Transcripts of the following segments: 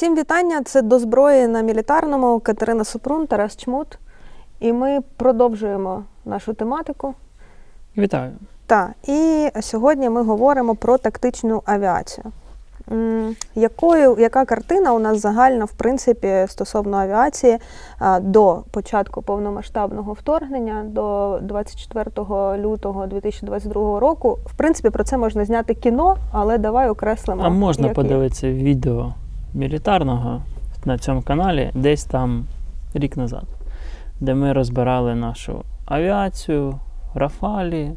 Всім вітання! Це до зброї на мілітарному Катерина Супрун, Тарас Чмут. І ми продовжуємо нашу тематику. Вітаю. Так, і сьогодні ми говоримо про тактичну авіацію. Якою, яка картина у нас загальна, в принципі, стосовно авіації до початку повномасштабного вторгнення, до 24 лютого 2022 року? В принципі, про це можна зняти кіно, але давай окреслимо. А можна як є. подивитися відео мілітарного на цьому каналі десь там рік назад, де ми розбирали нашу авіацію, Рафалі,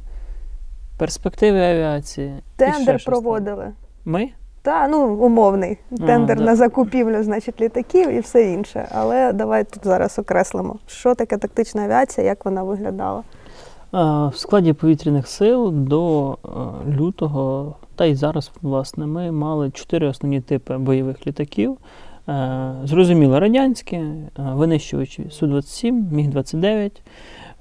перспективи авіації. Тендер проводили. Ми? Та ну умовний А, тендер да. на закупівлю, значить, літаків і все інше. Але давай тут зараз окреслимо, що таке тактична авіація, як вона виглядала. А, В складі повітряних сил до е, лютого, та й зараз, власне, ми мали чотири основні типи бойових літаків. Е, Зрозуміло, радянські, е, винищувачі Су-27, Міг-29,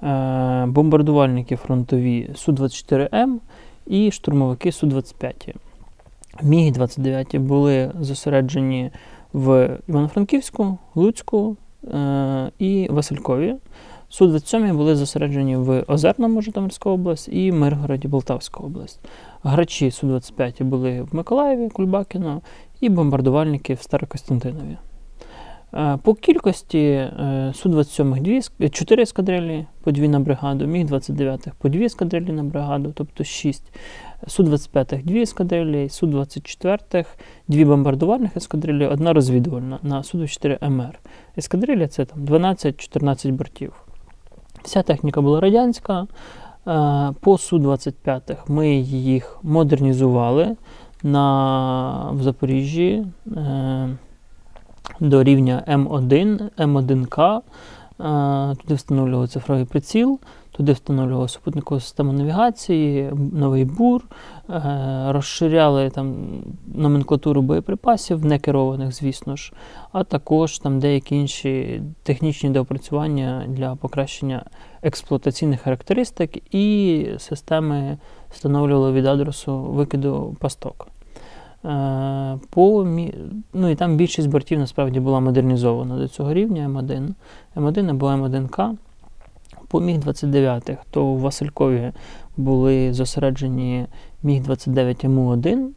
е, бомбардувальники фронтові Су-24М і штурмовики Су-25. Міг-29 були зосереджені в Івано-Франківську, Луцьку е, і Василькові. Су-27 були зосереджені в Озерному Житомирська область і Миргороді Полтавська область. Грачі Су-25 були в Миколаєві, Кульбакіно і бомбардувальники в Старокостянтинові. Е, По кількості е, Су-27 дві, ес- 4 ескадрилі по 2 на бригаду, Міг-29 по 2 ескадрилі на бригаду, тобто 6. Су-25 2 ескадрилі, Су-24 2 бомбардувальних ескадрилі, одна розвідувальна на Су-24 МР. Ескадрилля це там 12-14 бортів. Вся техніка була радянська. Е, По Су-25 ми їх модернізували на, в Запоріжжі е, до рівня М1, М1К. Е, Туди встановлювали цифровий приціл, туди встановлювали супутникову систему навігації, новий бур, е, розширяли там номенклатуру боєприпасів, не керованих, звісно ж, а також там деякі інші технічні доопрацювання для покращення експлуатаційних характеристик і системи встановлювали від адресу викиду пасток. Е, По, ну і там більшість бортів насправді була модернізована до цього рівня М1, М1 або М1К. По Міг-29, то у Василькові були зосереджені Міг-29 МУ-1,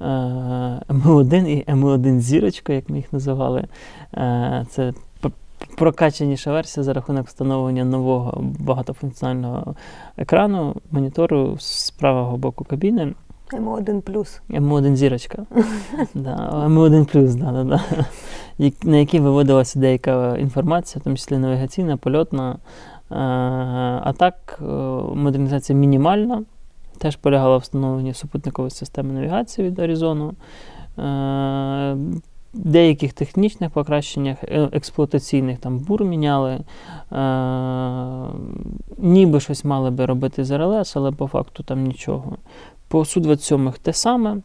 е, МУ-1 і МУ-1 зірочка, як ми їх називали. Е, Це прокачаніша версія за рахунок встановлення нового багатофункціонального екрану, монітору з правого боку кабіни. М1 плюс. М1 зірочка. да, М1 плюс, да, да, да. На який виводилася деяка інформація, в тому числі навігаційна, польотна. Е, А так, е, модернізація мінімальна. Теж полягала в встановленні супутникової системи навігації від Аризону. Е, Деяких технічних покращеннях, експлуатаційних там бур міняли. Ніби щось мали би робити з РЛС, але по факту там нічого. По Су-27 те саме,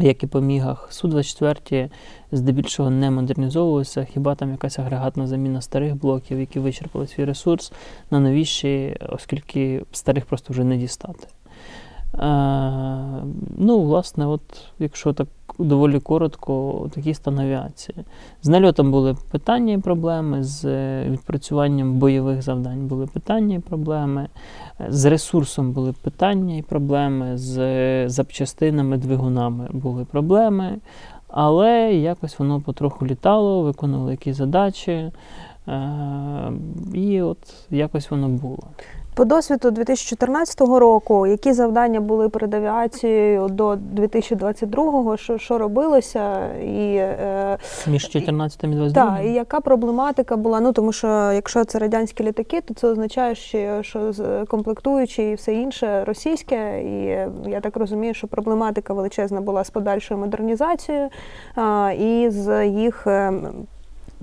як і по мігах. Су-24 здебільшого не модернізовувалися, хіба там якась агрегатна заміна старих блоків, які вичерпали свій ресурс на новіші, оскільки старих просто вже не дістати. Е, ну, власне, от, якщо так доволі коротко, такий стан. З нальотом були питання і проблеми, з е, відпрацюванням бойових завдань були питання і проблеми, е, з ресурсом були питання і проблеми, з е, запчастинами, двигунами були проблеми, але якось воно потроху літало, виконували якісь задачі, і от якось воно було. По досвіду 2014 року, які завдання були перед авіацією до 2022-го, що, що робилося, і, е, Між 14 і 22 та, і яка проблематика була? Ну тому що якщо це радянські літаки, то це означає, що, що з- комплектуючі і все інше російське. І е, я так розумію, що проблематика величезна була з подальшою модернізацією а, і з їх.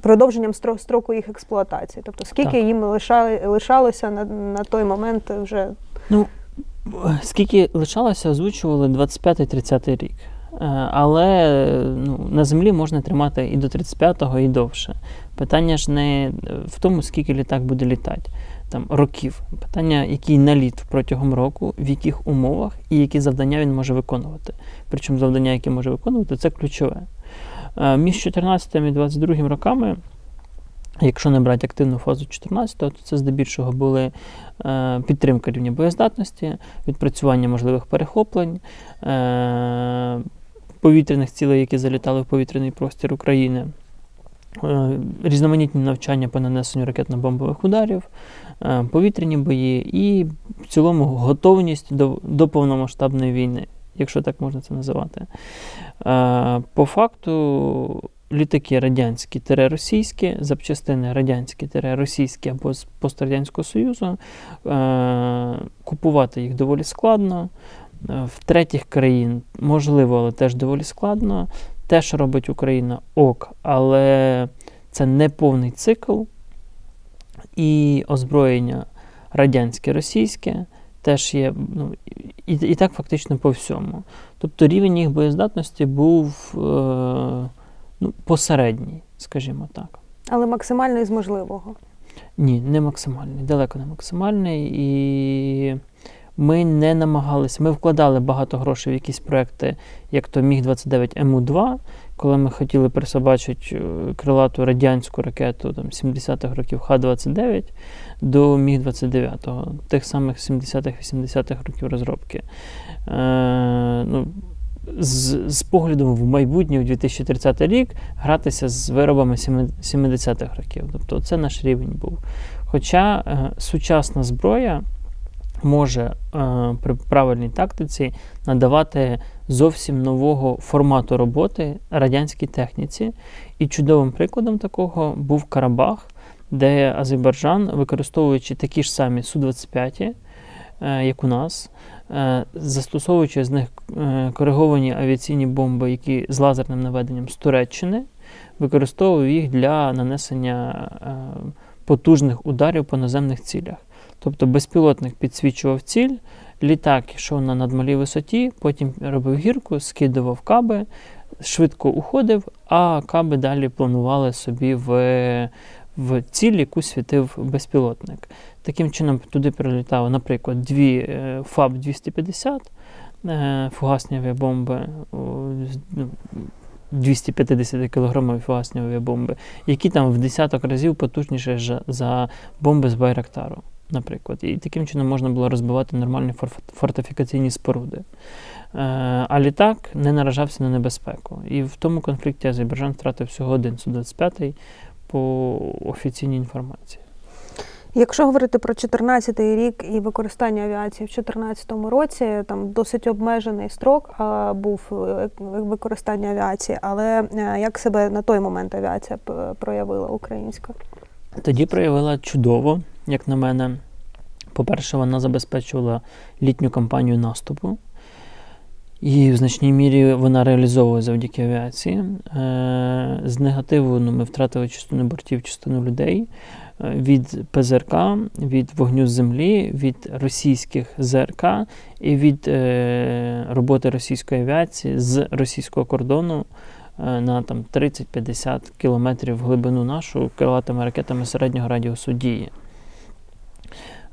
Продовженням стро- строку їх експлуатації, тобто скільки Так. їм лишали, лишалося на, на той момент вже Ну, скільки лишалося, озвучували 25-30 рік. Е, Але ну, на землі можна тримати і до 35-го, і довше. Питання ж не в тому, скільки літак буде літати, там років. Питання, який наліт протягом року, в яких умовах і які завдання він може виконувати. Причому завдання, які може виконувати, це ключове. Е, Між 14 і 22 роками, якщо не брати активну фазу 14-го, то це здебільшого були е, підтримка рівня боєздатності, відпрацювання можливих перехоплень, е, повітряних цілей, які залітали в повітряний простір України. Різноманітні навчання по нанесенню ракетно-бомбових ударів, повітряні бої і в цілому готовність до, до повномасштабної війни, якщо так можна це називати. По факту літаки радянські російські, запчастини радянські російські або з пострадянського Союзу. Купувати їх доволі складно. В третіх країн можливо, але теж доволі складно. Те, що робить Україна ок, але це не повний цикл. І озброєння радянське, російське теж є ну, і, і так фактично по всьому. Тобто рівень їх боєздатності був е, ну, посередній, скажімо так. Але максимально із можливого. Ні, не максимальний, далеко не максимальний. І ми не намагалися. Ми вкладали багато грошей в якісь проекти, як то Міг-29 МУ-2, коли ми хотіли присобачити е, крилату радянську ракету там, 70-х років Х-29 до Міг-29, тих самих 70-х-80-х років розробки. Е, ну, з, з поглядом в майбутнє, в 2030 рік, гратися з виробами 70-х років. Тобто це наш рівень був. Хоча е, сучасна зброя може е, при правильній тактиці надавати зовсім нового формату роботи радянській техніці. І чудовим прикладом такого був Карабах, де Азербайджан, використовуючи такі ж самі Су-25, е, як у нас, е, застосовуючи з них е, кориговані авіаційні бомби, які з лазерним наведенням з Туреччини, використовував їх для нанесення потужних ударів по наземних цілях. Тобто безпілотник підсвічував ціль, літак йшов на надмалій висоті, потім робив гірку, скидував каби, швидко уходив, а каби далі планували собі в, в ціль, яку світив безпілотник. Таким чином, туди прилітало, наприклад, дві е, ФАБ-250 е, фугасні авіабомби. з- ну, 250 кілограмові фугасні авіабомби, які там в десяток разів потужніше за бомби з Байрактару, наприклад. І таким чином можна було розбивати нормальні фортифікаційні споруди. Е, А літак не наражався на небезпеку. І в тому конфлікті Азербайджан втратив всього один Су-25 по офіційній інформації. Якщо говорити про 14 рік і використання авіації в 2014 році, там досить обмежений строк а, був е, використання авіації, але е, як себе на той момент авіація проявила українська? Тоді проявила чудово, як на мене. По-перше, вона забезпечувала літню кампанію наступу. І в значній мірі вона реалізовує завдяки авіації. Е, З негативу ну, ми втратили частину бортів, частину людей е, від ПЗРК, від вогню з землі, від російських ЗРК і від е, роботи російської авіації з російського кордону на там 30-50 кілометрів глибину нашу крилатими ракетами середнього радіусу дії.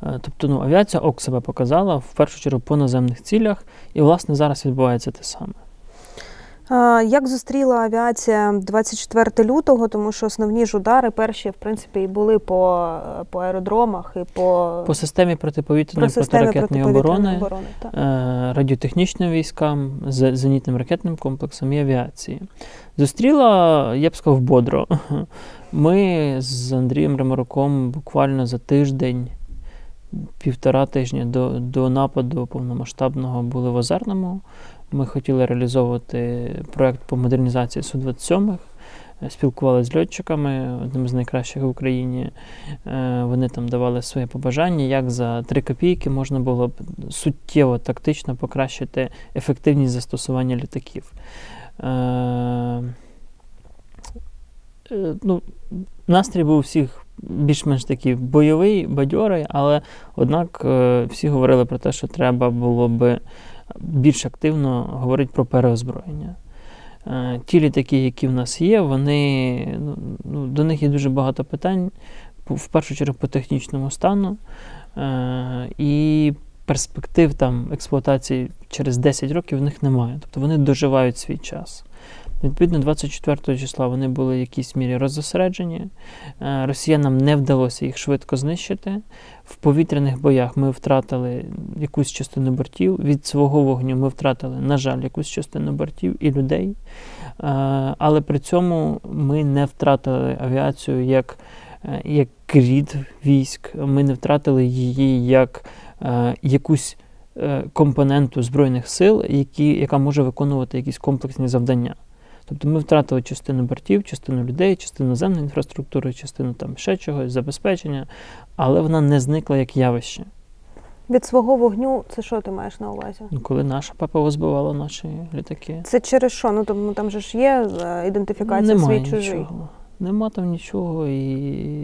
Е, Тобто ну, авіація ок себе показала в першу чергу по наземних цілях, і власне зараз відбувається те саме. Як зустріла авіація 24 лютого, тому що основні ж удари перші, в принципі, і були по, по аеродромах і по, По системі протиповітряної про протиракетної оборони, оборони. Е, радіотехнічним військам, зенітним ракетним комплексом і авіації. Зустріла, я б сказав, бодро. Ми з Андрієм Ремаруком буквально за тиждень, півтора тижня до, до нападу повномасштабного були в Озерному. Ми хотіли реалізовувати проєкт по модернізації Су-27. Е, Спілкувалися з льотчиками, одним з найкращих в Україні. Е, Вони там давали своє побажання, як за 3 копійки можна було б суттєво тактично покращити ефективність застосування літаків. Е, е, ну, настрій був у всіх більш-менш такий бойовий, бадьорий, але однак е, всі говорили про те, що треба було би більш активно говорити про переозброєння. Е, Ті літаки, які в нас є, вони, ну, ну, до них є дуже багато питань, в першу чергу по технічному стану. Е, І перспектив там експлуатації через 10 років в них немає. Тобто вони доживають свій час. Відповідно, 24 числа вони були в якійсь мірі роззосереджені. Е, Росіянам не вдалося їх швидко знищити. В повітряних боях ми втратили якусь частину бортів. Від свого вогню ми втратили, на жаль, якусь частину бортів і людей. Е, Але при цьому ми не втратили авіацію як, е, як рід військ, ми не втратили її як якусь компоненту Збройних сил, які, яка може виконувати якісь комплексні завдання. Тобто ми втратили частину бортів, частину людей, частину наземної інфраструктури, частину там ще чогось, забезпечення, але вона не зникла як явище. Від свого вогню, це що ти маєш на увазі? Ну, Коли наша ППО збивала наші літаки, Це через що? Ну тому там же ж є е, ідентифікація немає свій чужий. нічого. Нема там нічого, і,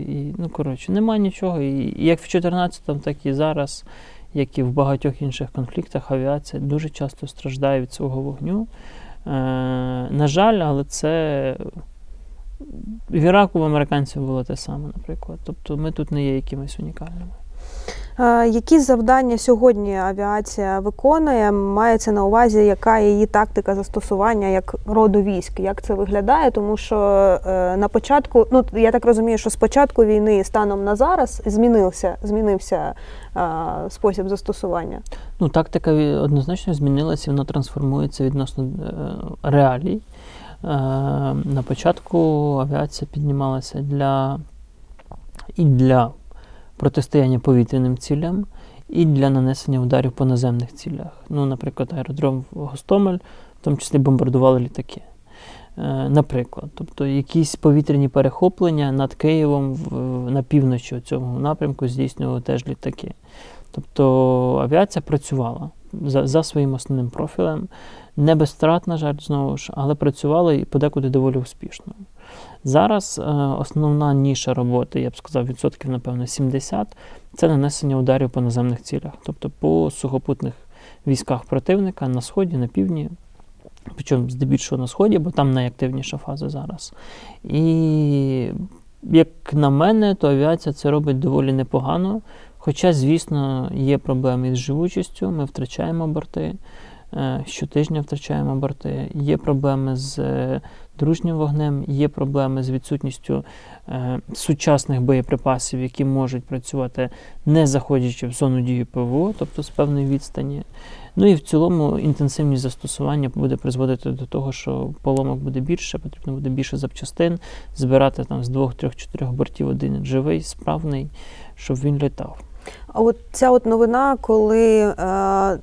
і ну коротше, нема нічого. І, і як в 14-му, так і зараз, як і в багатьох інших конфліктах, авіація дуже часто страждає від свого вогню. Е, на жаль, але це в Іраку в американців було те саме, наприклад. Тобто ми тут не є якимись унікальними. Е, Які завдання сьогодні авіація виконує? Мається на увазі, яка її тактика застосування як роду військ? Як це виглядає? Тому що е, на початку, ну я так розумію, що з початку війни станом на зараз змінився, змінився е, спосіб застосування. Ну, тактика однозначно змінилася, вона трансформується відносно реалій. На початку авіація піднімалася для і для протистояння повітряним цілям, і для нанесення ударів по наземних цілях. Ну, наприклад, аеродром Гостомель, в тому числі бомбардували літаки. Е, Наприклад, тобто якісь повітряні перехоплення над Києвом на півночі цього напрямку здійснювали теж літаки. Тобто авіація працювала за, за своїм основним профілем. Не без втрат, на жаль, знову ж, але працювала і подекуди доволі успішно. Зараз е, основна ніша роботи, я б сказав, відсотків, напевно, 70 це нанесення ударів по наземних цілях, тобто по сухопутних військах противника на сході, на півдні, причому здебільшого на сході, бо там найактивніша фаза зараз. І як на мене, то авіація це робить доволі непогано. Хоча, звісно, є проблеми із живучістю, ми втрачаємо борти, щотижня втрачаємо борти, є проблеми з е, дружнім вогнем, є проблеми з відсутністю е, сучасних боєприпасів, які можуть працювати не заходячи в зону дії ПВО, тобто з певної відстані. Ну і в цілому інтенсивність застосування буде призводити до того, що поломок буде більше, потрібно буде більше запчастин, збирати там з двох, трьох, чотирьох бортів один живий, справний, щоб він літав. А от ця от новина, коли е,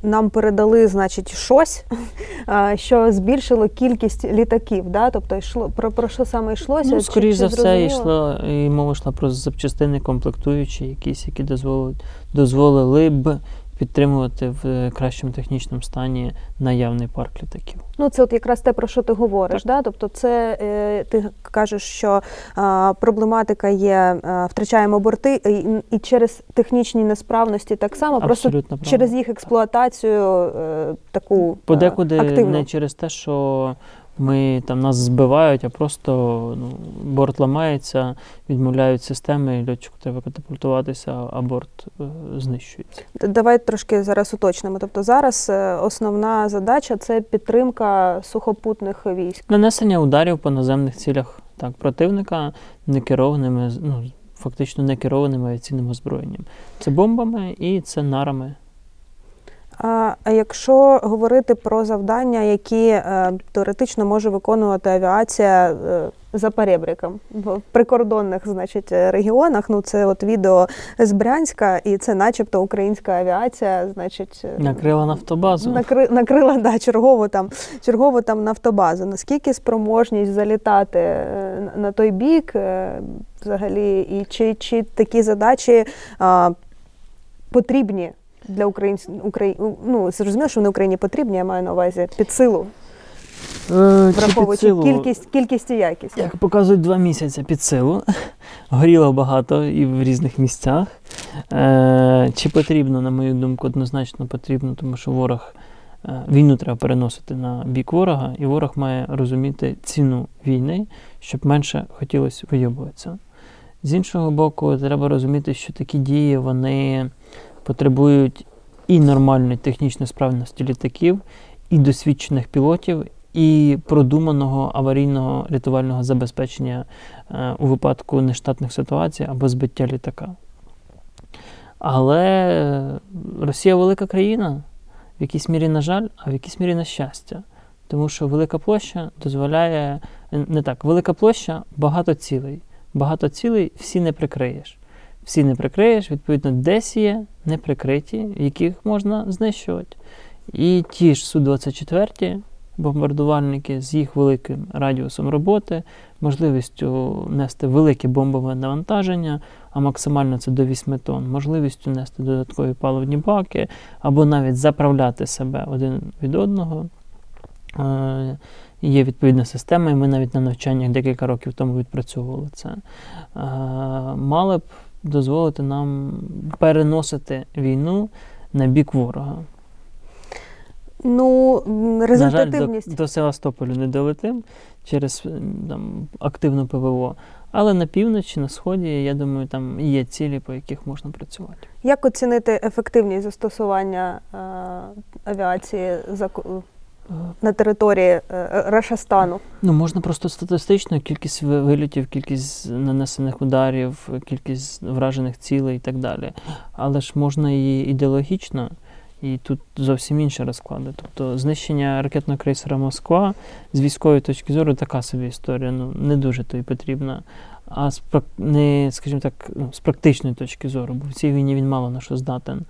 нам передали, значить, щось, е, що збільшило кількість літаків, да? тобто йшло про, про що саме йшлося? Ну, скоріш чи за все, йшло, і мова йшла про запчастини комплектуючі, якісь, які дозволили, дозволили б підтримувати в е, кращому технічному стані наявний парк літаків. Ну, це от якраз те, про що ти говориш. Да? Тобто, це е, ти кажеш, що е, проблематика є, е, втрачаємо борти, і, і через технічні несправності так само, просто Абсолютно правильно. через їх експлуатацію е, таку Подекуди активну. не через те, що ми там нас збивають, а просто ну, борт ламається, відмовляють системи, і льотчику треба катапультуватися, а борт е, знищується. Давай трошки зараз уточнимо. Тобто зараз е, основна задача це підтримка сухопутних військ. Нанесення ударів по наземних цілях так, противника некерованими, ну, фактично некерованим авіаційним озброєнням. Це бомбами і це нарами. А якщо говорити про завдання, які е, теоретично може виконувати авіація е, за перебріком в прикордонних, значить, регіонах, ну це от відео з Брянська, і це, начебто, українська авіація, значить, е, Накрила нафтобазу. накри, накрила да, чергову там чергову там нафтобазу. Наскільки спроможність залітати на- той бік, взагалі, і чи, чи такі задачі а, потрібні для українців Украї... Ну, зрозуміло, що вони Україні потрібні, я маю на увазі під силу, Е, під враховуючи силу? кількість, кількість і якість. Як показують два місяці під силу. Горіло багато і в різних місцях. Е, чи потрібно, на мою думку, однозначно потрібно, тому що ворог е, війну треба переносити на бік ворога, і ворог має розуміти ціну війни, щоб менше хотілося вийобуватися. З іншого боку, треба розуміти, що такі дії вони потребують і нормальної технічної справності літаків, і досвідчених пілотів, і продуманого аварійного рятувального забезпечення е, у випадку нештатних ситуацій або збиття літака. Але Росія велика країна, в якійсь мірі, на жаль, а в якійсь мірі на щастя. Тому що велика площа дозволяє не так, велика площа багато цілей. Багато цілей всі не прикриєш. Всі не прикриєш, відповідно, десь є не прикриті, яких можна знищувати. І ті ж Су-24 бомбардувальники з їх великим радіусом роботи, можливістю нести велике бомбове навантаження, а максимально це до 8 тонн, можливістю нести додаткові паливні баки, або навіть заправляти себе один від одного. Е, є відповідна система, і ми навіть на навчаннях декілька років тому відпрацьовували це. Е, мали б дозволити нам переносити війну на бік ворога. Ну, результативність. На жаль, до, до Севастополю не долетим через там, активну ПВО. Але на півночі, на сході, я думаю, там є цілі, по яких можна працювати. Як оцінити ефективність застосування е, авіації за на території е, Рашастану? Ну можна просто статистично кількість вилітів, кількість нанесених ударів, кількість вражених цілей і так далі. Але ж можна і ідеологічно. І тут зовсім інші розклади. Тобто знищення ракетного крейсера Москва з військової точки зору така собі історія. Ну не дуже то й потрібна. А з не, скажімо так, ну, з практичної точки зору, бо в цій війні він мало на що здатен.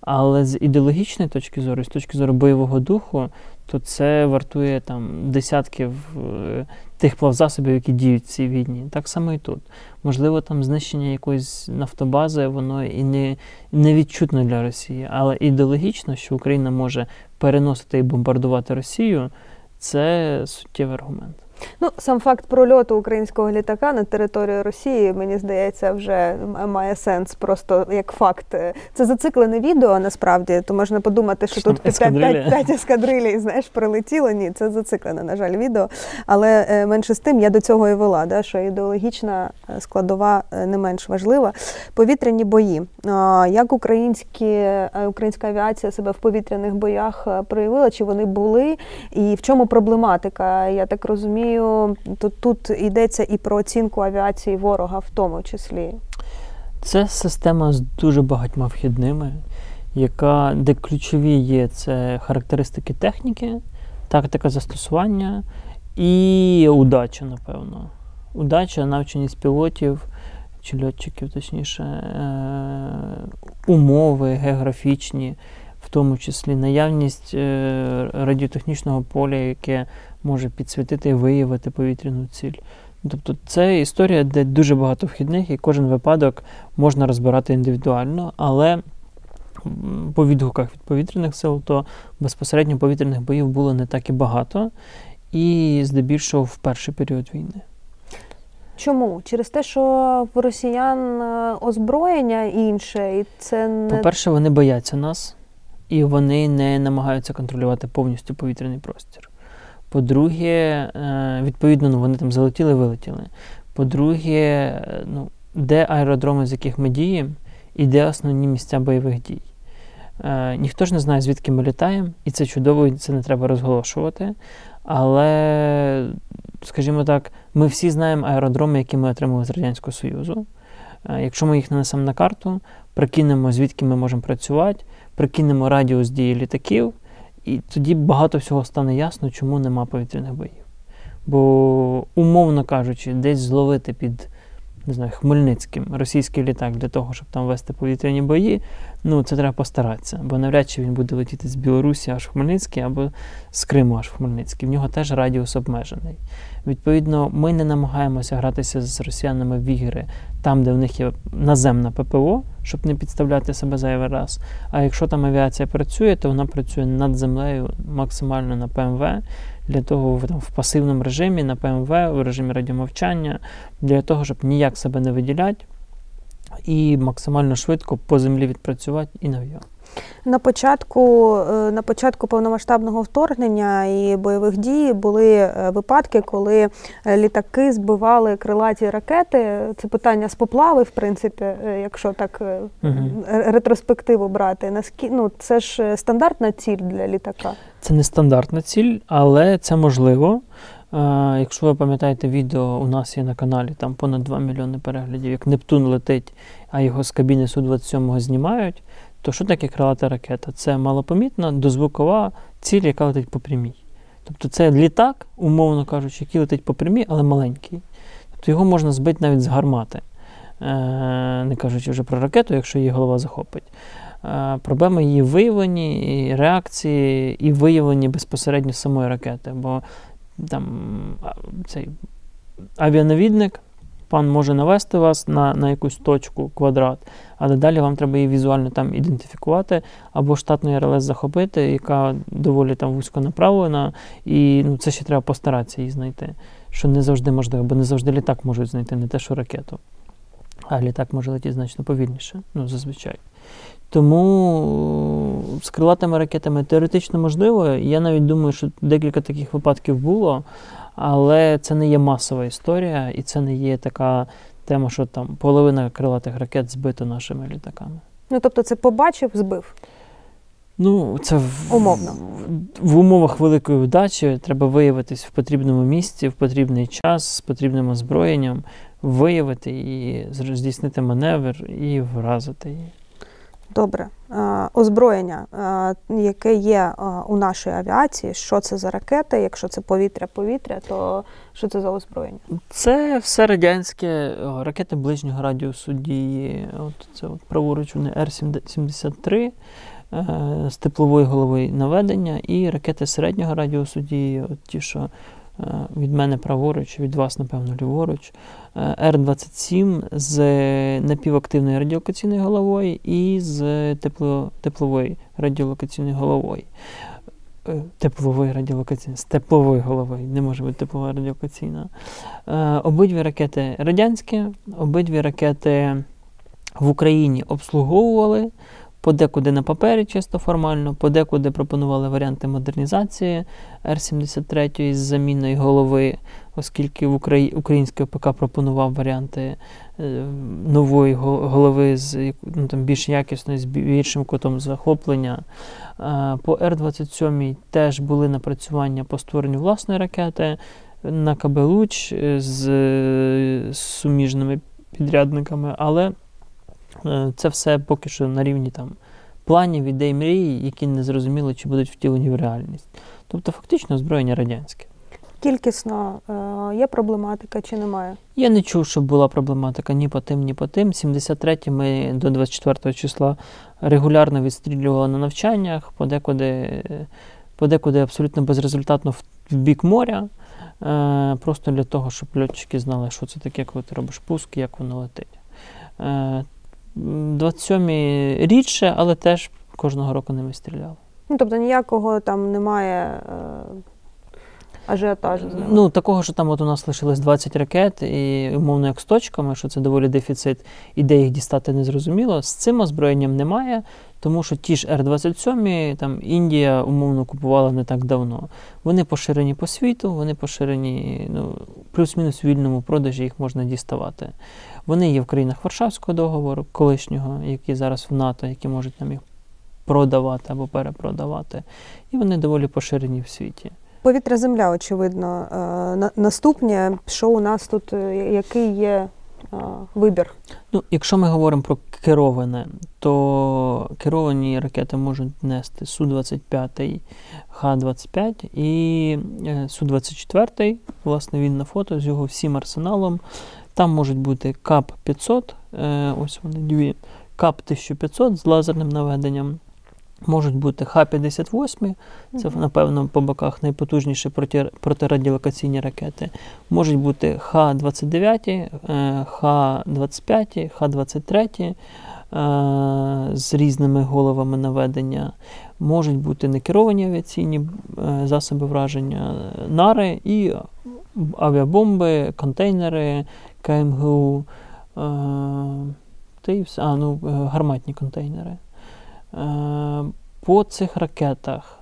Але з ідеологічної точки зору, з точки зору бойового духу, то це вартує там десятків е, тих плавзасобів, які діють в цій війні. Так само і тут. Можливо, там знищення якоїсь нафтобази, воно і не, не відчутно для Росії, але ідеологічно, що Україна може переносити і бомбардувати Росію, це суттєвий аргумент. Ну, сам факт прольоту українського літака на територію Росії, мені здається, вже має сенс просто як факт. Це зациклене відео насправді, то можна подумати, що тут п'ять ескадрилій, знаєш, прилетіло. Ні, це зациклене, на жаль, відео. Але е, менше з тим я до цього і вела, да, що ідеологічна е, складова е, не менш важлива. Повітряні бої. Як українські, українська авіація себе в повітряних боях проявила, чи вони були, і в чому проблематика? Я так розумію розумію, тут, тут йдеться і про оцінку авіації ворога, в тому числі. Це система з дуже багатьма вхідними, яка, де ключові є це характеристики техніки, тактика застосування і удача, напевно. Удача, навченість пілотів чи льотчиків, точніше, е- умови географічні, в тому числі наявність е- радіотехнічного поля, яке може підсвітити і виявити повітряну ціль. Тобто це історія, де дуже багато вхідних, і кожен випадок можна розбирати індивідуально, але по відгуках від повітряних сил, то безпосередньо повітряних боїв було не так і багато, і здебільшого в перший період війни. Чому? Через те, що в росіян е, озброєння інше, і це не по-перше, вони бояться нас, і вони не намагаються контролювати повністю повітряний простір. По-друге, е, відповідно, ну, вони там залетіли вилетіли. По-друге, е, ну, де аеродроми, з яких ми діємо, і де основні місця бойових дій. Е, ніхто ж не знає, звідки ми літаємо, і це чудово, і це не треба розголошувати. Але, скажімо так, ми всі знаємо аеродроми, які ми отримали з Радянського Союзу. Якщо ми їх нанесемо на карту, прикинемо, звідки ми можемо працювати, прикинемо радіус дії літаків. І тоді багато всього стане ясно, чому нема повітряних боїв. Бо, умовно кажучи, десь зловити під не знаю, Хмельницьким російський літак для того, щоб там вести повітряні бої, ну це треба постаратися. Бо навряд чи він буде летіти з Білорусі аж в Хмельницький або з Криму аж в Хмельницький. В нього теж радіус обмежений. Відповідно, ми не намагаємося гратися з росіянами в ігри там, де в них є наземна ППО, щоб не підставляти себе зайвий раз. А якщо там авіація працює, то вона працює над землею максимально на ПМВ, для того там, в пасивному режимі на ПМВ, в режимі радіомовчання, для того, щоб ніяк себе не виділяти і максимально швидко по землі відпрацювати і нав'язати. На початку е, на початку повномасштабного вторгнення і бойових дій були е, випадки, коли е, літаки збивали крилаті ракети. Це питання з поплави, в принципі, якщо так угу. ретроспективу брати. Наскільки ну це ж стандартна ціль для літака? Це не стандартна ціль, але це можливо. Якщо ви пам'ятаєте відео, у нас є на каналі там понад 2 мільйони переглядів, як Нептун летить, а його з кабіни Су-27 знімають, то що таке крилата ракета? Це малопомітна дозвукова ціль, яка летить по прямій. Тобто це літак, умовно кажучи, який летить по прямій, але маленький. Тобто його можна збити навіть з гармати, Е, не кажучи вже про ракету, якщо її голова захопить. Е, Проблема її в виявленні, і реакції і виявленні безпосередньо самої ракети. Бо там цей авіанавідник, пан може навести вас на, на якусь точку, квадрат, але далі вам треба її візуально там ідентифікувати, або штатну РЛС захопити, яка доволі там вузько направлена, і ну, це ще треба постаратися її знайти. Що не завжди можливо, бо не завжди літак можуть знайти, не те, що ракету. А літак може летіти значно повільніше, ну, зазвичай. Тому е, з крилатими ракетами теоретично можливо. Я навіть думаю, що декілька таких випадків було, але це не є масова історія, і це не є така тема, що там половина крилатих ракет збито нашими літаками. Ну, тобто, це побачив, збив. Ну, це в, Умовно. В, в умовах великої удачі треба виявитись в потрібному місці, в потрібний час, з потрібним озброєнням, виявити і здійснити маневр і вразити її. Добре. Е, Озброєння, е, яке є е, у нашій авіації, що це за ракети? Якщо це повітря-повітря, то що це за озброєння? Це все радянське ракети ближнього радіусу дії. От це от праворуч вони Р-73 е, з теплової голови наведення, і ракети середнього радіусу дії, от ті, що від мене праворуч, від вас, напевно, ліворуч. Е, Р-27 з напівактивною радіолокаційною головою і з тепло, тепловою радіолокаційною головою. Е, Теплової радіолокаційної, з тепловою головою, не може бути теплова радіолокаційна. Е, обидві ракети радянські, обидві ракети в Україні обслуговували, подекуди на папері, чисто формально, подекуди пропонували варіанти модернізації Р-73 з заміною голови, оскільки в Украї... український ОПК пропонував варіанти е, нової голови з ну, там, більш якісною, з більшим кутом захоплення. Е, По Р-27 теж були напрацювання по створенню власної ракети на КБ «Луч» е, з, суміжними підрядниками, але це все поки що на рівні там, планів, ідей, мрій, які не зрозуміли, чи будуть втілені в реальність. Тобто, фактично, озброєння радянське. Кількісно е, є проблематика чи немає? Я не чув, щоб була проблематика ні по тим, ні по тим. 73 ми до 24 числа регулярно відстрілювали на навчаннях, подекуди, подекуди абсолютно безрезультатно в, в бік моря. Е, просто для того, щоб льотчики знали, що це таке, коли ти робиш пуск, як воно летить. Е, 27 рідше, але теж кожного року ними стріляли. Ну, тобто ніякого там немає е, ажіотажу. Ну, такого, що там от у нас лишилось 20 ракет, і умовно як з точками, що це доволі дефіцит, і де їх дістати не зрозуміло. З цим озброєнням немає, тому що ті ж Р-27 там Індія умовно купувала не так давно. Вони поширені по світу, вони поширені ну, плюс-мінус в вільному продажі їх можна діставати. Вони є в країнах Варшавського договору, колишнього, які зараз в НАТО, які можуть нам їх продавати або перепродавати. І вони доволі поширені в світі. Повітря земля, очевидно. Е, наступне, що у нас тут, е, який є е, вибір? Ну, якщо ми говоримо про кероване, то керовані ракети можуть нести Су-25, Х-25 і е, Су-24, власне, він на фото з його всім арсеналом. Там можуть бути КАП-500, е, ось вони дві, КАП-1500 з лазерним наведенням. Можуть бути Х-58, це, напевно, по боках найпотужніші проти, протирадіолокаційні ракети. Можуть бути Х-29, е, Х-25, Х-23 е, з різними головами наведення. Можуть бути некеровані авіаційні е, засоби враження, е, нари і авіабомби, контейнери, КМГУ, е, та і все. А, ну, е, гарматні контейнери. Е, По цих ракетах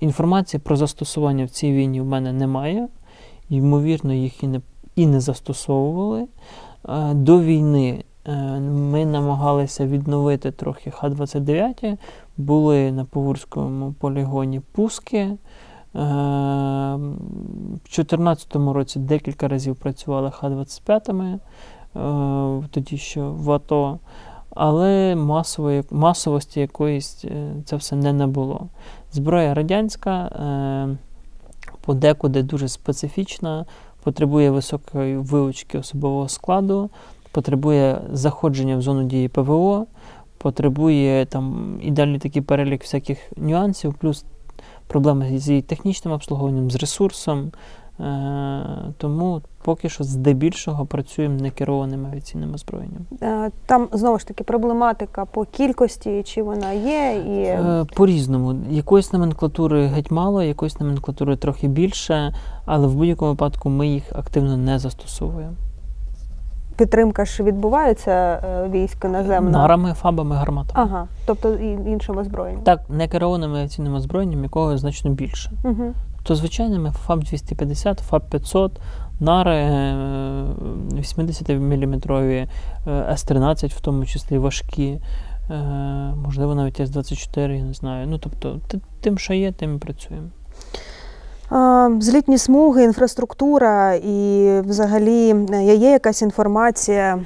інформації про застосування в цій війні в мене немає. Ймовірно, їх і не, і не застосовували. До війни Ми намагалися відновити трохи Х-29, були на Погурському полігоні пуски. Е, В 2014 році декілька разів працювали Х-25, е, тоді ще в АТО, але масової, масовості якоїсь е, це все не набуло. Зброя радянська подекуди дуже специфічна, потребує високої вилучки особового складу, потребує заходження в зону дії ПВО, потребує там і такий перелік всяких нюансів, плюс проблеми з її технічним обслуговуванням, з ресурсом. Е, тому поки що здебільшого працюємо некерованим авіаційним озброєнням. Е, Там знову ж таки проблематика по кількості, чи вона є, і Е, По-різному. Якоїсь номенклатури геть мало, якоїсь номенклатури трохи більше, але в будь-якому випадку ми їх активно не застосовуємо. Підтримка ж відбувається е, військ наземна. Нарами, фабами, гарматами. Ага, тобто іншим озброєнням. Так, некерованим авіаційним озброєнням, якого значно більше. Угу. То звичайними ФАБ 250, ФАБ 500, нари 80-мм, С-13, в тому числі важкі, е, можливо, навіть С-24, я не знаю. Ну, тобто, тим, що є, тим і працюємо. Злітні смуги, інфраструктура і взагалі е, є якась інформація,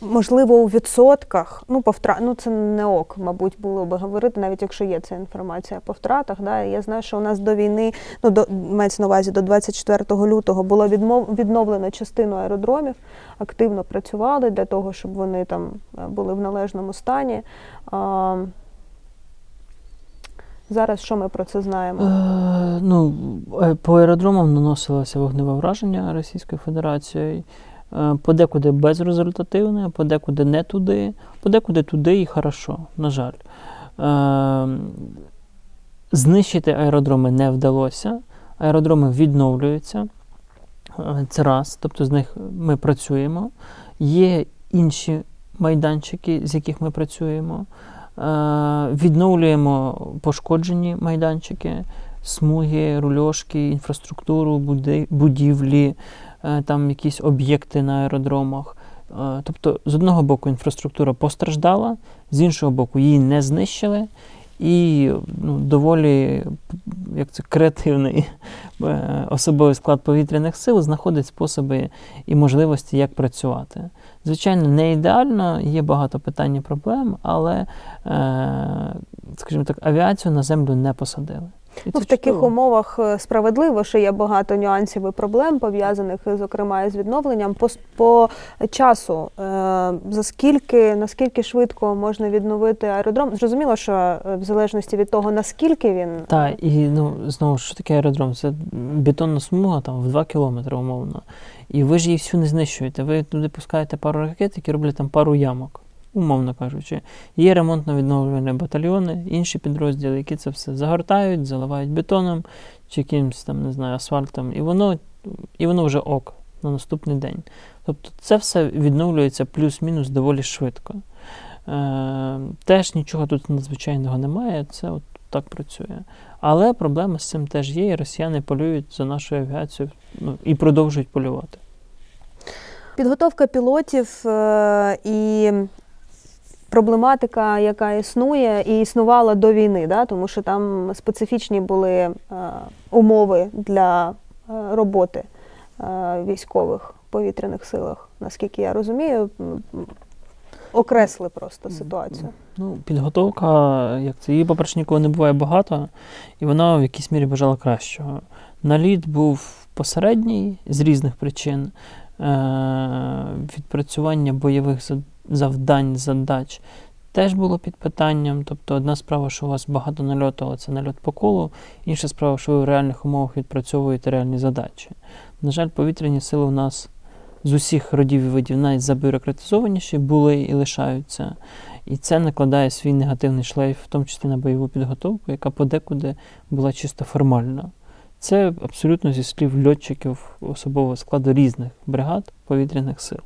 можливо, у відсотках. Ну, по втра... ну це не ок, мабуть, було би говорити, навіть якщо є ця інформація по втратах. Да? Я знаю, що у нас до війни, ну до мається на увазі до 24 лютого було відмов... відновлено частину аеродромів, активно працювали для того, щоб вони там е, були в належному стані. Зараз що ми про це знаємо? Е, ну, е, по аеродромам наносилося вогневе враження Російською Федерацією. Е, подекуди безрезультативне, подекуди не туди, подекуди туди і хорошо, на жаль. Е, знищити аеродроми не вдалося. Аеродроми відновлюються. Е, Це раз, тобто з них ми працюємо. Є інші майданчики, з яких ми працюємо. Е, Відновлюємо пошкоджені майданчики, смуги, рульошки, інфраструктуру, будівлі, е, там якісь об'єкти на аеродромах. Е, Тобто, з одного боку, інфраструктура постраждала, з іншого боку, її не знищили, і ну, доволі як це, креативний е, особовий склад повітряних сил знаходить способи і можливості, як працювати. Звичайно, не ідеально, є багато питань і проблем, але, е, скажімо так, авіацію на землю не посадили. Ну, в таких чудово. умовах е, справедливо, що є багато нюансів і проблем пов'язаних, е, зокрема, із відновленням. По, по часу, е, за скільки, наскільки швидко можна відновити аеродром? Зрозуміло, що в залежності від того, наскільки він Так, і ну, знову ж що таке аеродром? Це бетонна смуга там в 2 кілометри умовно. І ви ж її всю не знищуєте. Ви туди пускаєте пару ракет, які роблять там пару ямок, умовно кажучи. Є ремонтно-відновлювальні батальйони, інші підрозділи, які це все загортають, заливають бетоном чи якимось там, не знаю, асфальтом, і воно, і воно вже ок на наступний день. Тобто це все відновлюється плюс-мінус доволі швидко. Е, теж нічого тут надзвичайного немає, це от так працює. Але проблема з цим теж є, і росіяни полюють за нашою авіацією ну, і продовжують полювати. Підготовка пілотів е, і проблематика, яка існує і існувала до війни, да? тому що там специфічні були е, умови для е, роботи е, військових повітряних силах, наскільки я розумію. Окресли просто ситуацію. Ну, підготовка, як це, її, по-перше, ніколи не буває багато, і вона в якійсь мірі бажала кращого. Наліт був посередній з різних причин. Е- відпрацювання бойових завдань, задач теж було під питанням. Тобто, одна справа, що у вас багато нальоту, але це нальот по колу, інша справа, що ви в реальних умовах відпрацьовуєте реальні задачі. На жаль, повітряні сили у нас з усіх родів і видів навіть забюрократизованіші були і лишаються. І це накладає свій негативний шлейф, в тому числі на бойову підготовку, яка подекуди була чисто формальна. Це абсолютно зі слів льотчиків особового складу різних бригад повітряних сил.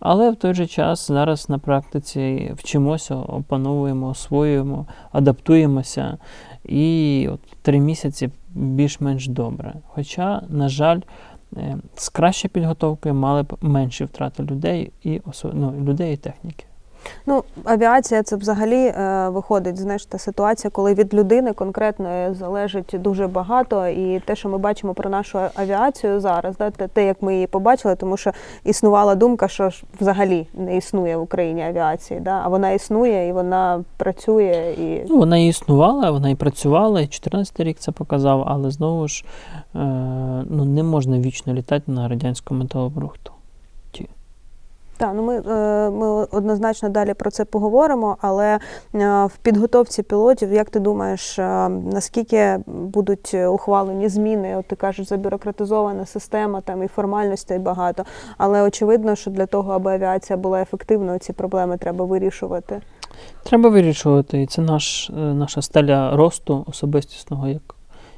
Але в той же час зараз на практиці вчимося, опановуємо, освоюємо, адаптуємося. І от три місяці більш-менш добре. Хоча, на жаль, е, з кращою підготовкою мали б менші втрати людей і ну, людей і техніки. Ну, авіація це взагалі е, виходить, знаєш, та ситуація, коли від людини конкретно залежить дуже багато. І те, що ми бачимо про нашу авіацію зараз, да, те, те, як ми її побачили, тому що існувала думка, що ж взагалі не існує в Україні авіації. Да? А вона існує і вона працює і Ну, вона і існувала, вона і працювала, і 14 рік це показав, але знову ж е, ну, не можна вічно літати на радянському металобрухту. Так, ну ми, е, ми однозначно далі про це поговоримо, але е, в підготовці пілотів, як ти думаєш, е, наскільки будуть ухвалені зміни? От ти кажеш, забюрократизована система, там і формальностей багато. Але очевидно, що для того, аби авіація була ефективною, ці проблеми треба вирішувати. Треба вирішувати, і це наш, наша стеля росту особистісного як,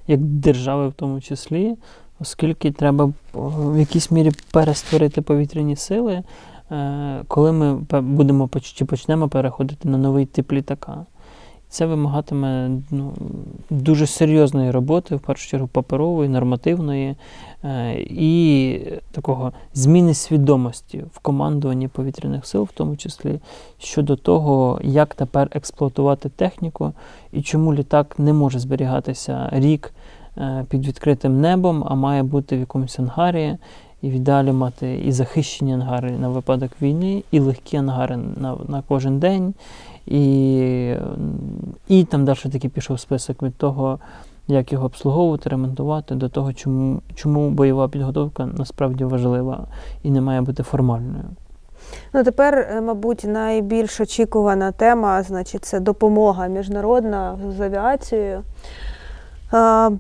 як держави в тому числі, оскільки треба в якійсь мірі перестворити повітряні сили, коли ми будемо чи почнемо переходити на новий тип літака. Це вимагатиме ну, дуже серйозної роботи, в першу чергу паперової, нормативної е, і такого зміни свідомості в командуванні повітряних сил, в тому числі щодо того, як тепер експлуатувати техніку і чому літак не може зберігатися рік е, під відкритим небом, а має бути в якомусь ангарі. І в ідеалі мати і захищені ангари на випадок війни, і легкі ангари на, на кожен день. І, і там далі такий пішов список від того, як його обслуговувати, ремонтувати, до того, чому, чому бойова підготовка насправді важлива і не має бути формальною. Ну тепер, е, мабуть, найбільш очікувана тема, значить, це допомога міжнародна з авіацією.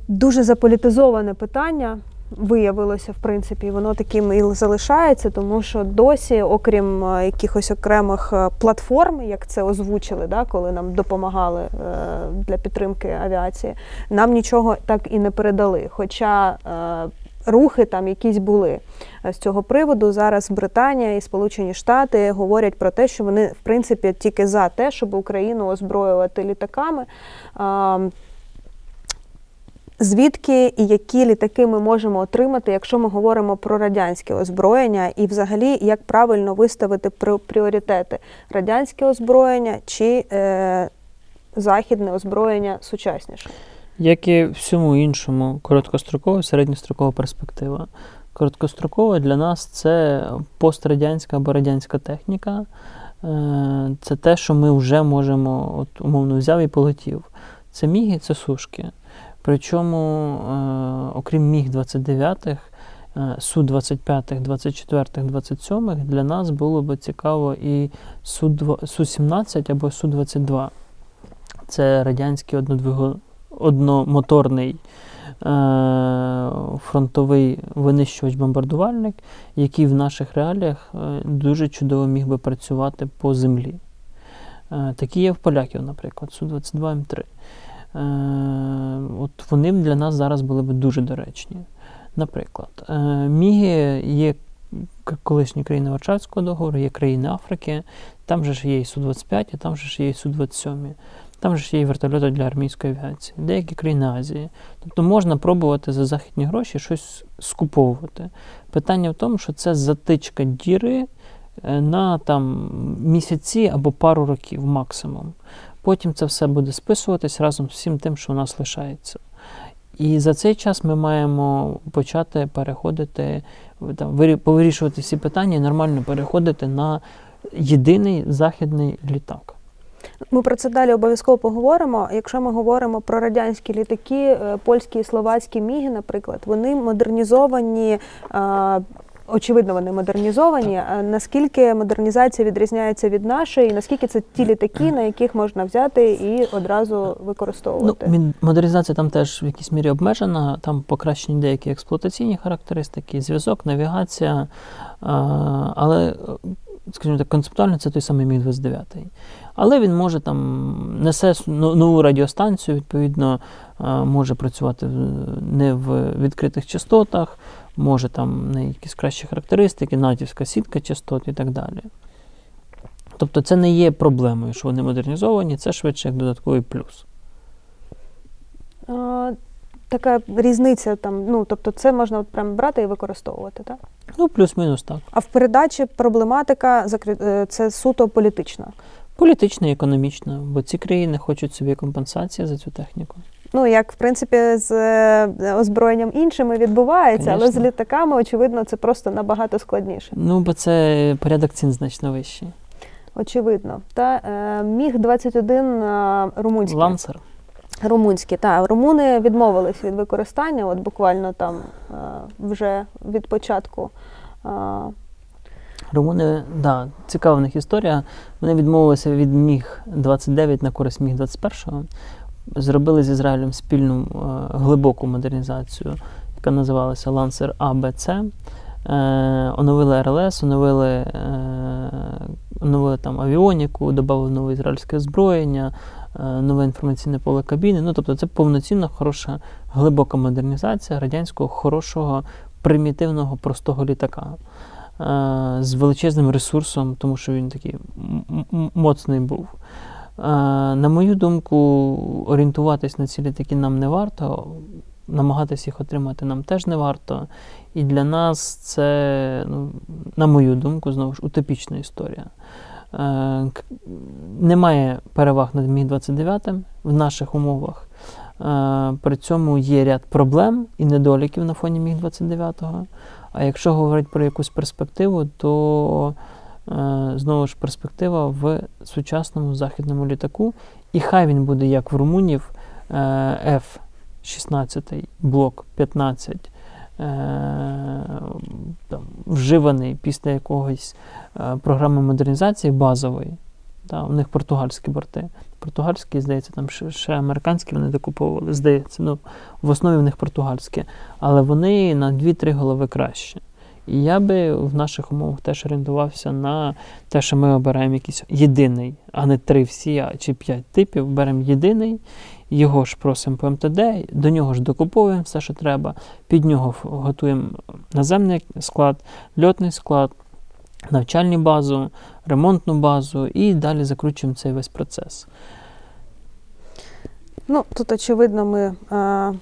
Дуже заполітизоване питання. Виявилося, в принципі, воно таким і залишається, тому що досі, окрім е, якихось окремих е, платформ, як це озвучили, да, коли нам допомагали е, для підтримки авіації, нам нічого так і не передали. Хоча рухи там якісь були. З цього приводу зараз Британія і Сполучені Штати говорять про те, що вони, в принципі, тільки за те, щоб Україну озброювати літаками. Звідки і які літаки ми можемо отримати, якщо ми говоримо про радянське озброєння, і взагалі як правильно виставити пріоритети радянське озброєння чи е, західне озброєння сучасніше? Як і всьому іншому, короткострокова середньострокова перспектива. Короткострокова для нас це пострадянська або радянська техніка. Е, Це те, що ми вже можемо, от умовно взяв і полетів. Це міги, це сушки. Причому, е, окрім міг 29-х, е, Су-25, 24, 27 для нас було би цікаво і Су-2 Су-17 або Су-22. Це радянський однодвиго, одномоторний е, фронтовий винищувач-бомбардувальник, який в наших реаліях е, дуже чудово міг би працювати по землі. Е, такі є в поляків, наприклад, Су-22М3. Е, от вони для нас зараз були б дуже доречні. Наприклад, е, Міги є колишні країни Варшавського договору, є країни Африки, там же ж є і Су-25, і там же ж є і Су-27. Там же ж є і вертольоти для армійської авіації, деякі країни Азії. Тобто можна пробувати за західні гроші щось скуповувати. Питання в тому, що це затичка діри е, на там, місяці або пару років максимум. Потім це все буде списуватись разом з всім тим, що у нас лишається. І за цей час ми маємо почати переходити, там, вирі- повирішувати всі питання і нормально переходити на єдиний західний літак. Ми про це далі обов'язково поговоримо. Якщо ми говоримо про радянські літаки, е, польські і словацькі міги, наприклад, вони модернізовані. Очевидно, вони модернізовані. А Наскільки модернізація відрізняється від нашої, і наскільки це ті літаки, на яких можна взяти і одразу Ну, використовувати? мін- модернізація там теж в якійсь мірі обмежена, там покращені деякі експлуатаційні характеристики, зв'язок, навігація. Але, скажімо так, концептуально це той самий Міг 29. Але він може там несе нову радіостанцію, відповідно, може працювати не в відкритих частотах, може там не якісь кращі характеристики, натівська сітка частот і так далі. Тобто це не є проблемою, що вони модернізовані, це швидше як додатковий плюс. А, така різниця там? Ну, тобто це можна от прям брати і використовувати, так? Ну, плюс-мінус так. А в передачі проблематика е, це суто політична. Політична і економічна, бо ці країни хочуть собі компенсації за цю техніку. Ну, як в принципі з е, озброєнням іншими відбувається, але з літаками, очевидно, це просто набагато складніше. Ну, бо це порядок цін значно вищий. Очевидно. Та е, міг 21 е, румунський. Лансер. Румунські, так. Румуни відмовились від використання, от буквально там е, вже від початку. е, Румуни, да, цікава в них історія. Вони відмовилися від Міг 29 на користь Міг 21. Зробили з Ізраїлем спільну е, глибоку модернізацію, яка називалася Lancer ABC. Е, оновили РЛС, оновили, е, оновили там авіоніку, додали нове ізраїльське озброєння, нове інформаційне поле кабіни. Ну, тобто це повноцінна, хороша, глибока модернізація радянського хорошого, примітивного, простого літака з величезним ресурсом, тому що він такий моцний був. Е, На мою думку, орієнтуватись на ці літаки нам не варто, намагатись їх отримати нам теж не варто. І для нас це, ну, на мою думку, знову ж утопічна історія. Е, Немає переваг над Міг-29 в наших умовах. Е, При цьому є ряд проблем і недоліків на фоні Міг-29. А якщо говорити про якусь перспективу, то знову ж перспектива в сучасному західному літаку. І хай він буде як в румунів е, F-16, блок 15, е, там, вживаний після якогось е, програми модернізації базової. Та, у них португальські борти. Португальські, здається, там ще, ще американські вони докуповували, здається. Ну, в основі в них португальські. Але вони на 2-3 голови краще. І я би в наших умовах теж орієнтувався на те, що ми обираємо якийсь єдиний, а не три всі чи п'ять типів. Беремо єдиний, його ж просимо по МТД, до нього ж докуповуємо все, що треба. Під нього готуємо наземний склад, льотний склад, навчальну базу, ремонтну базу і далі закручуємо цей весь процес. Ну, тут, очевидно, ми, е,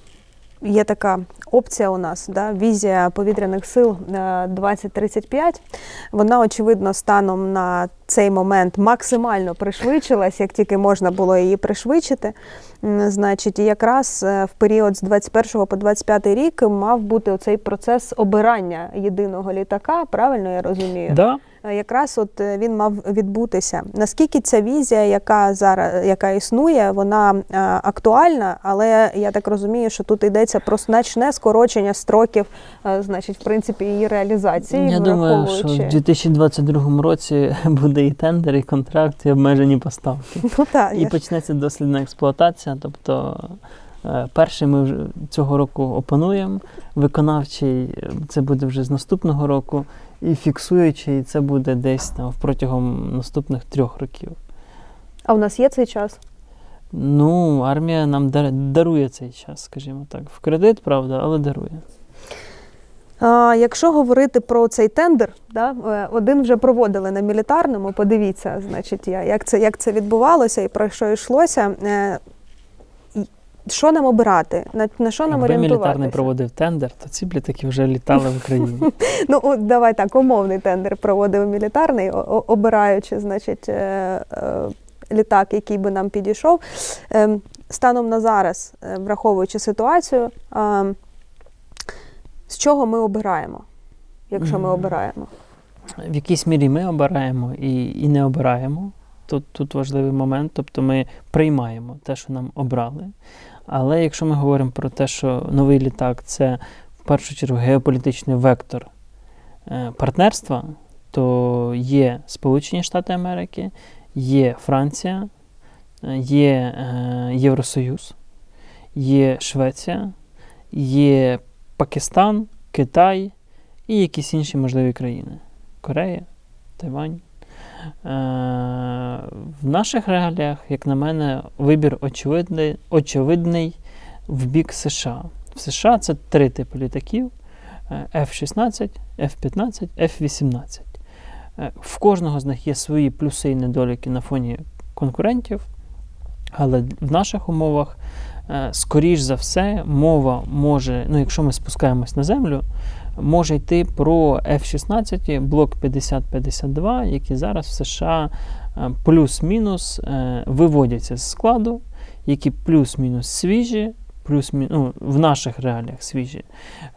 є така опція у нас, да, візія повітряних сил е, 2035. Вона, очевидно, станом на цей момент максимально пришвидшилась, як тільки можна було її пришвидшити. Значить, якраз е, в період з 21 по 25 рік мав бути оцей процес обирання єдиного літака, правильно я розумію? Да, Е, Якраз от е, він мав відбутися. Наскільки ця візія, яка зараз яка існує, вона е, актуальна, але я так розумію, що тут йдеться про значне скорочення строків, е, значить, в принципі, її реалізації. Я думаю, що в 2022 році буде і тендер, і контракт, і обмежені поставки. ну, так, І я почнеться дослідна експлуатація. Тобто е, перший ми вже цього року опануємо, виконавчий е, це буде вже з наступного року, і фіксуючий це буде десь там протягом наступних трьох років. А у нас є цей час? Ну, армія нам дарує цей час, скажімо так. В кредит, правда, але дарує. А, якщо говорити про цей тендер, да, е, один вже проводили на мілітарному. Подивіться, значить, я, як, це, як це відбувалося і про що йшлося. Що нам обирати? На, на що нам Якби мілітарний проводив тендер, то ці б літаки вже літали в Україні. Ну, от давай так, умовний тендер проводив мілітарний, обираючи, значить, е, е, літак, який би нам підійшов. Е, станом на зараз, е, враховуючи ситуацію, з чого ми обираємо, якщо ми обираємо? В якійсь мірі ми обираємо і, і не обираємо. Тут, тут важливий момент, тобто ми приймаємо те, що нам обрали. Але якщо ми говоримо про те, що новий літак це в першу чергу геополітичний вектор е, партнерства, то є Сполучені Штати Америки, є Франція, є е, Євросоюз, є Швеція, є Пакистан, Китай і якісь інші можливі країни. Корея, Тайвань. Е, в наших реаліях, як на мене, вибір очевидний, очевидний в бік США. В США це три типи літаків: е, F-16, F-15, F-18. Е, В кожного з них є свої плюси і недоліки на фоні конкурентів, але в наших умовах скоріш за все, мова може, ну якщо ми спускаємось на землю, може йти про F-16 блок 50-52, які зараз в США е, плюс-мінус е, виводяться з складу, які плюс-мінус свіжі, плюс ну, в наших реаліях свіжі,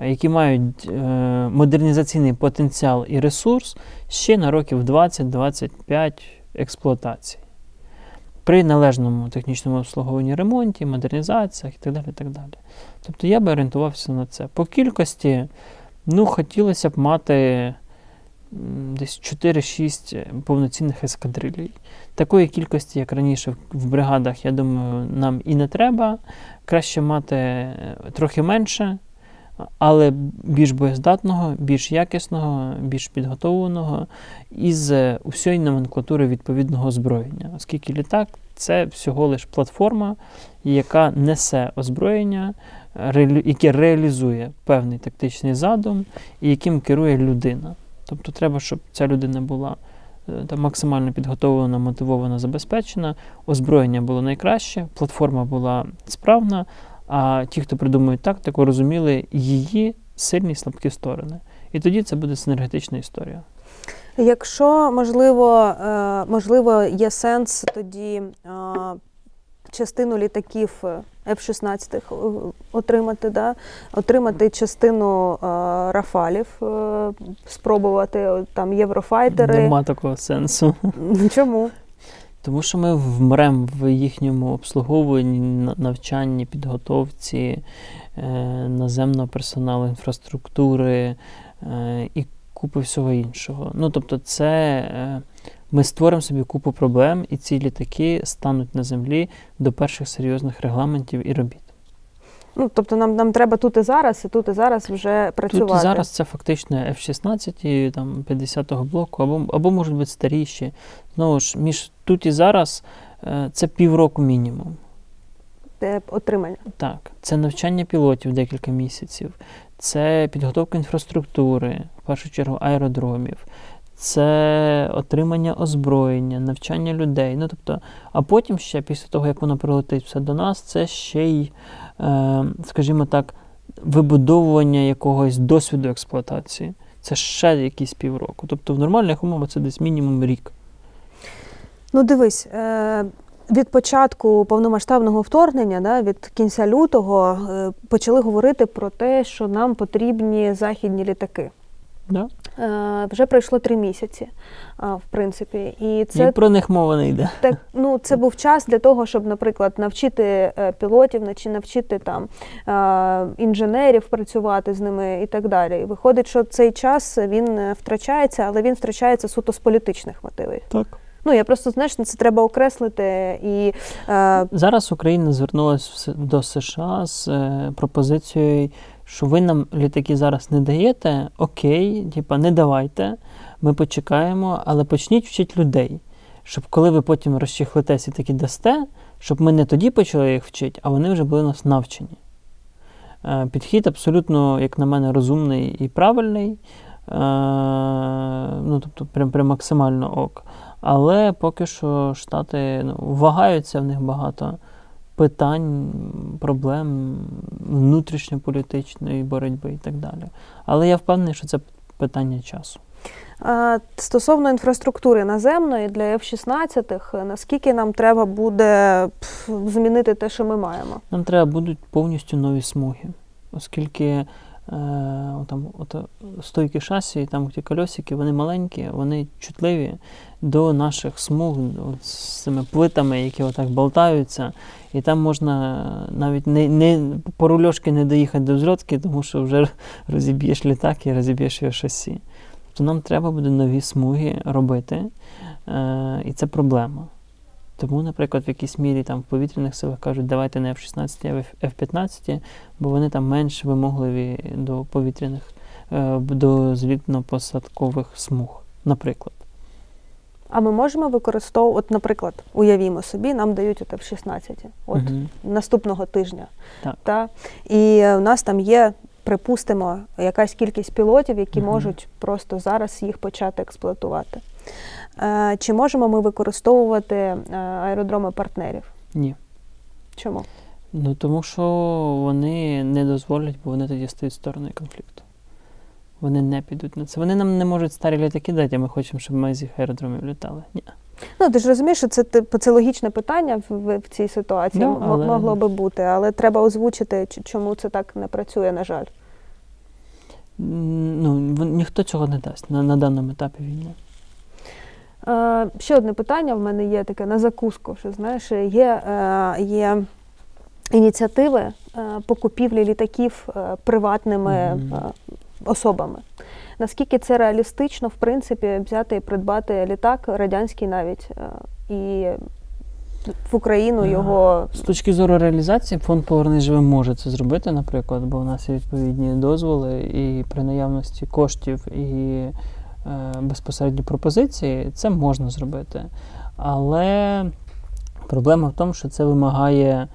е, які мають е, модернізаційний потенціал і ресурс ще на років 20-25 експлуатації. При належному технічному обслуговуванні ремонті, модернізаціях і так далі. Так далі. Тобто я би орієнтувався на це. По кількості, ну, хотілося б мати десь 4-6 повноцінних ескадрилій. Такої кількості, як раніше в- в бригадах, я думаю, нам і не треба. Краще мати е, трохи менше, але більш боєздатного, більш якісного, більш підготовленого із усієї номенклатури відповідного озброєння, оскільки літак це всього лиш платформа, яка несе озброєння, яке реалізує певний тактичний задум і яким керує людина. Тобто треба, щоб ця людина була е, там, максимально підготовлена, мотивована, забезпечена, озброєння було найкраще, платформа була справна, а ті, хто придумують тактику, розуміли її сильні і слабкі сторони. І тоді це буде синергетична історія. Якщо можливо, е, можливо, є сенс тоді е, частину літаків е, F-16 е, отримати, да? отримати частину рафалів, спробувати там єврофайтери. Нема такого сенсу. Чому? Тому що ми вмремо в їхньому обслуговуванні, навчанні, підготовці е, наземного персоналу, інфраструктури е, і купи всього іншого. Ну, тобто, це е, ми створимо собі купу проблем, і ці літаки стануть на землі до перших серйозних регламентів і робіт. Ну, тобто нам, нам треба тут і зараз, і тут і зараз вже працювати. Тут і зараз це фактично F-16 і там 50-го блоку, або, або можуть бути старіші. Знову ж, між тут і зараз е, це півроку мінімум. Те отримання. Так, це навчання пілотів декілька місяців, це підготовка інфраструктури, в першу чергу аеродромів, це отримання озброєння, навчання людей. Ну, тобто, а потім ще, після того, як воно прилетить все до нас, це ще й, е, скажімо так, вибудовування якогось досвіду експлуатації. Це ще якісь півроку. Тобто в нормальних умовах це десь мінімум рік. Ну, дивись, е, від початку повномасштабного вторгнення, да, від кінця лютого, е, почали говорити про те, що нам потрібні західні літаки. Да? Е, вже пройшло три місяці, в принципі. І це І про них мова не йде. так, ну, це був час для того, щоб, наприклад, навчити е, пілотів, начи- навчити там е, інженерів працювати з ними і так далі. І виходить, що цей час він втрачається, але він втрачається суто з політичних мотивів. Так. Ну я просто знаєш, це треба окреслити і е, Зараз Україна звернулася до США з е, пропозицією, що ви нам літаки зараз не даєте, окей, типа не давайте, ми почекаємо, але почніть вчити людей, щоб коли ви потім розчехлитесь і таки дасте, щоб ми не тоді почали їх вчити, а вони вже були нас навчені. Е, Підхід абсолютно, як на мене, розумний і правильний. Е, Ну, тобто, прям, прям максимально ок. Але поки що Штати ну, вагаються, в них багато питань, проблем внутрішньополітичної боротьби і так далі. Але я впевнений, що це питання часу. стосовно інфраструктури наземної для F-16, наскільки нам треба буде змінити те, що ми маємо? Нам треба будуть повністю нові смуги, оскільки там, от, стойки шасі, там ті кольосики, вони маленькі, вони чутливі до наших смуг от, з цими плитами, які отак болтаються. І там можна навіть не, не по рульошки не доїхати до взльотки, тому що вже розіб'єш літак і розіб'єш його шасі. Тобто нам треба буде нові смуги робити, е, і це проблема. Тому, наприклад, в якійсь мірі там в повітряних силах кажуть, давайте не F-16, а в F-15, бо вони там менш вимогливі до повітряних, е, до злітно-посадкових смуг, наприклад. А ми можемо використовувати, от, наприклад, уявімо собі, нам дають от F-16 от Мгм. наступного тижня. Так. Та? І у нас там є, припустимо, якась кількість пілотів, які Мгм. можуть просто зараз їх почати експлуатувати. Е, Чи можемо ми використовувати е, аеродроми партнерів? Ні. Чому? Ну тому що вони не дозволять, бо вони тоді стають стороною конфлікту. Вони не підуть на це. Вони нам не можуть старі літаки дати, а ми хочемо, щоб ми з їх аеродромів літали. Ні. Ну, ти ж розумієш, що це типу, це логічне питання в, в, в цій ситуації. Ну, але- Могло би бути, але треба озвучити, чому це так не працює, на жаль. Ну, ніхто цього не дасть на, на даному етапі війни. Е, ще одне питання в мене є таке на закуску. Що знаєш, є, е, є ініціативи е, по купівлі літаків приватними Мгм. е, особами. Наскільки це реалістично, в принципі, взяти і придбати літак, радянський навіть, і в Україну його З точки зору реалізації, фонд Повернись живим може це зробити, наприклад, бо у нас є відповідні дозволи, і при наявності коштів і безпосередньо пропозиції це можна зробити. Але проблема в тому, що це вимагає.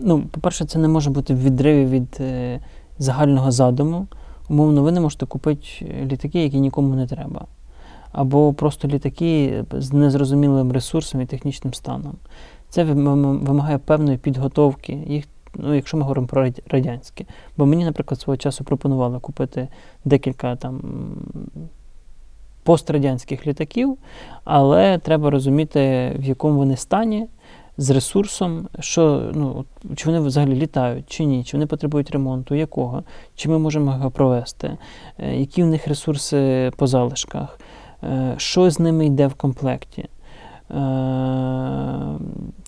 Ну, по-перше, це не може бути в відриві від е, загального задуму. Умовно, ви не можете купити літаки, які нікому не треба. Або просто літаки з незрозумілим ресурсом і технічним станом. Це вимагає певної підготовки. Їх, ну, якщо ми говоримо про радянські. Бо мені, наприклад, свого часу пропонували купити декілька там пострадянських літаків, але треба розуміти, в якому вони стані, з ресурсом, що ну, чи вони взагалі літають, чи ні, чи вони потребують ремонту, якого, чи ми можемо його провести, е, які в них ресурси по залишках, е, що з ними йде в комплекті. Е,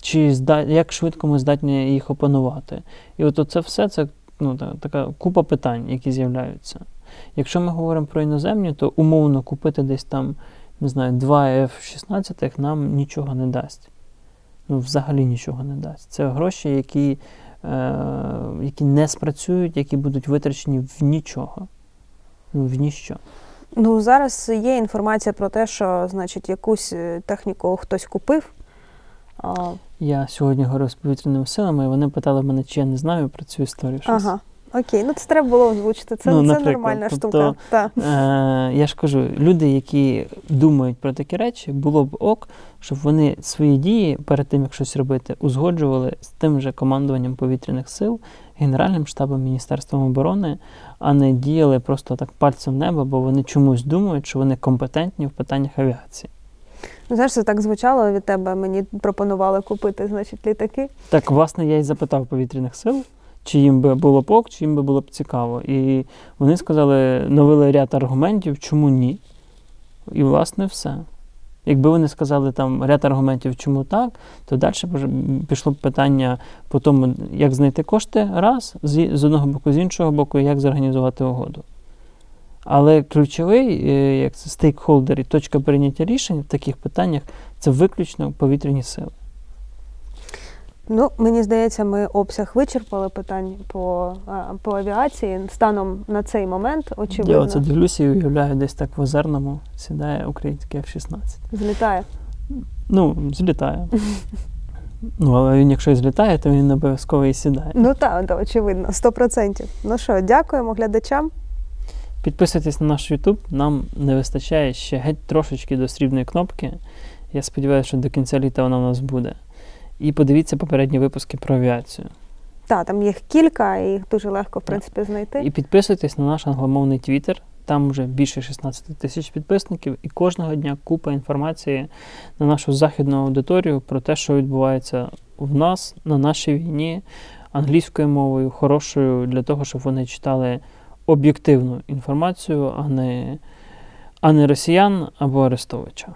Чи як швидко ми здатні їх опанувати. І от це все це ну, така купа питань, які з'являються. Якщо ми говоримо про іноземні, то умовно купити десь там, не знаю, 2 F-16 нам нічого не дасть. Ну, взагалі нічого не дасть. Це гроші, які, е, які не спрацюють, які будуть витрачені в нічого. Ну, в ніщо. Ну, зараз є інформація про те, що значить якусь е, техніку хтось купив. А, Я сьогодні говорив з повітряними силами, і вони питали мене, чи я не знаю про цю історію. Щось. ага. Окей, ну це треба було озвучити. Це, Ну, це нормальна тобто, штука. Та. Е, я ж кажу, люди, які думають про такі речі, було б ок, щоб вони свої дії перед тим, як щось робити, узгоджували з тим же командуванням повітряних сил, Генеральним штабом Міністерством оборони, а не діяли просто так пальцем в небо, бо вони чомусь думають, що вони компетентні в питаннях авіації. Ну, знаєш, це так звучало від тебе. Мені пропонували купити, значить, літаки. Так, власне, я і запитав повітряних сил, чи їм би було б ок, чи їм би було б цікаво. І вони сказали, навели ряд аргументів, чому ні. І, власне, все. Якби вони сказали там ряд аргументів, чому так, то далі пішло б питання по тому, як знайти кошти раз, з, одного боку, з іншого боку, як зорганізувати угоду. Але ключовий, е, як стейкхолдер і точка прийняття рішень в таких питаннях це виключно повітряні сили. Ну, мені здається, ми обсяг вичерпали питань по, по авіації. Станом на цей момент, Я очевидно, оце дивлюся і уявляю, десь так в озерному сідає український F-16. злітає. Ну, злітає. Ну, але він, якщо і злітає, то він обов'язково і сідає. Ну так, да, очевидно, 100%. Ну що, дякуємо глядачам. Підписуйтесь на наш YouTube. Нам не вистачає ще геть трошечки до срібної кнопки. Я сподіваюся, що до кінця літа вона у нас буде. І подивіться попередні випуски про авіацію. Так, там їх кілька, і їх дуже легко, в принципі, знайти. І підписуйтесь на наш англомовний твіттер. Там вже більше 16 тисяч підписників, і кожного дня купа інформації на нашу західну аудиторію про те, що відбувається в нас на нашій війні англійською мовою, хорошою для того, щоб вони читали об'єктивну інформацію, а не, а не росіян або Арестовича.